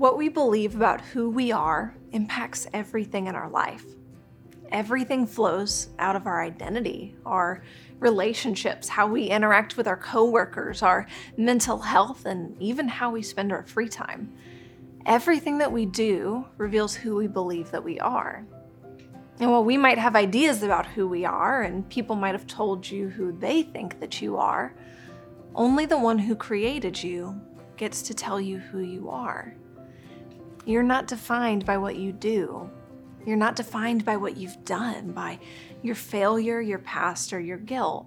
What we believe about who we are impacts everything in our life. Everything flows out of our identity, our relationships, how we interact with our coworkers, our mental health, and even how we spend our free time. Everything that we do reveals who we believe that we are. And while we might have ideas about who we are, and people might have told you who they think that you are, only the one who created you gets to tell you who you are. You're not defined by what you do. You're not defined by what you've done, by your failure, your past, or your guilt.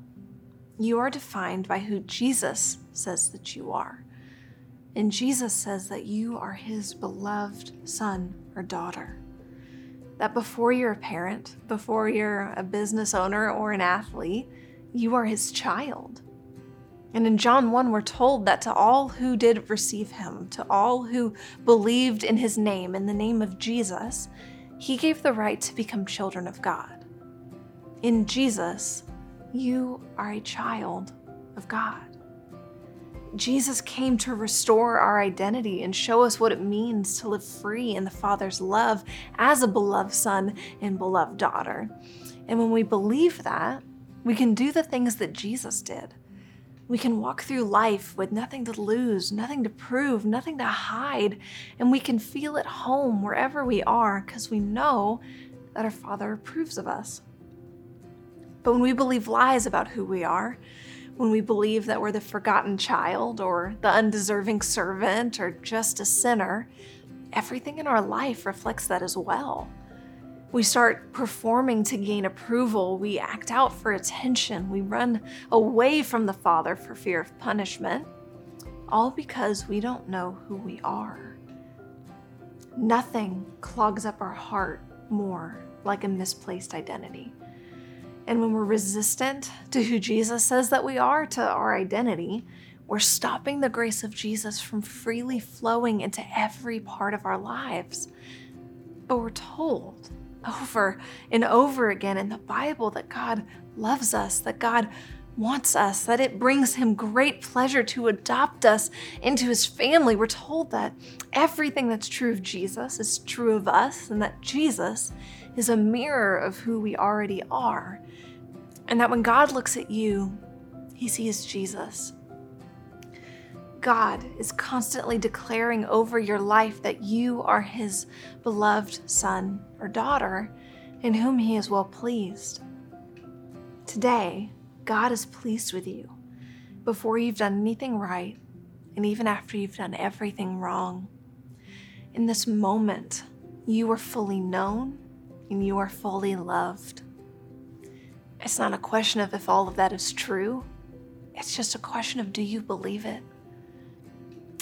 You are defined by who Jesus says that you are. And Jesus says that you are his beloved son or daughter. That before you're a parent, before you're a business owner or an athlete, you are his child. And in John 1, we're told that to all who did receive him, to all who believed in his name, in the name of Jesus, he gave the right to become children of God. In Jesus, you are a child of God. Jesus came to restore our identity and show us what it means to live free in the Father's love as a beloved son and beloved daughter. And when we believe that, we can do the things that Jesus did. We can walk through life with nothing to lose, nothing to prove, nothing to hide, and we can feel at home wherever we are because we know that our Father approves of us. But when we believe lies about who we are, when we believe that we're the forgotten child or the undeserving servant or just a sinner, everything in our life reflects that as well. We start performing to gain approval. We act out for attention. We run away from the Father for fear of punishment, all because we don't know who we are. Nothing clogs up our heart more like a misplaced identity. And when we're resistant to who Jesus says that we are, to our identity, we're stopping the grace of Jesus from freely flowing into every part of our lives. But we're told over and over again in the Bible that God loves us, that God wants us, that it brings him great pleasure to adopt us into his family. We're told that everything that's true of Jesus is true of us, and that Jesus is a mirror of who we already are. And that when God looks at you, he sees Jesus. God is constantly declaring over your life that you are his beloved son or daughter in whom he is well pleased. Today, God is pleased with you before you've done anything right and even after you've done everything wrong. In this moment, you are fully known and you are fully loved. It's not a question of if all of that is true, it's just a question of do you believe it?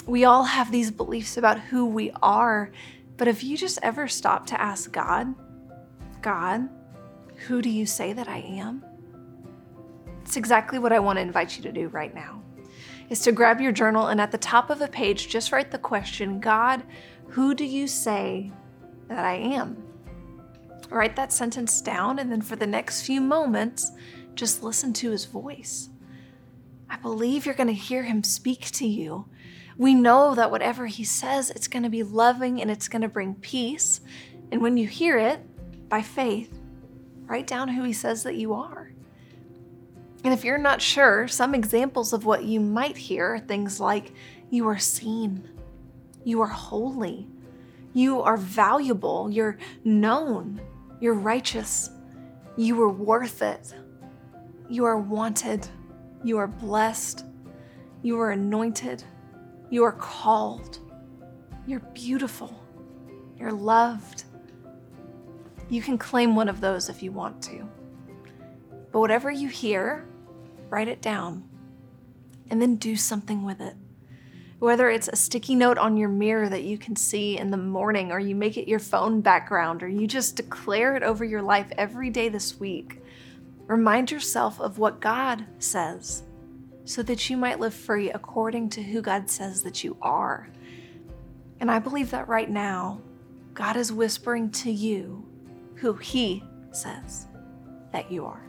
We all have these beliefs about who we are, but if you just ever stop to ask God, God, who do you say that I am? It's exactly what I want to invite you to do right now. Is to grab your journal and at the top of a page just write the question, God, who do you say that I am? Write that sentence down, and then for the next few moments, just listen to his voice. I believe you're going to hear him speak to you. We know that whatever he says, it's going to be loving and it's going to bring peace. And when you hear it by faith, write down who he says that you are. And if you're not sure, some examples of what you might hear are things like you are seen, you are holy, you are valuable, you're known, you're righteous. You are worth it. You are wanted. You are blessed. You are anointed. You are called. You're beautiful. You're loved. You can claim one of those if you want to. But whatever you hear, write it down and then do something with it. Whether it's a sticky note on your mirror that you can see in the morning, or you make it your phone background, or you just declare it over your life every day this week, remind yourself of what God says so that you might live free according to who God says that you are. And I believe that right now, God is whispering to you who He says that you are.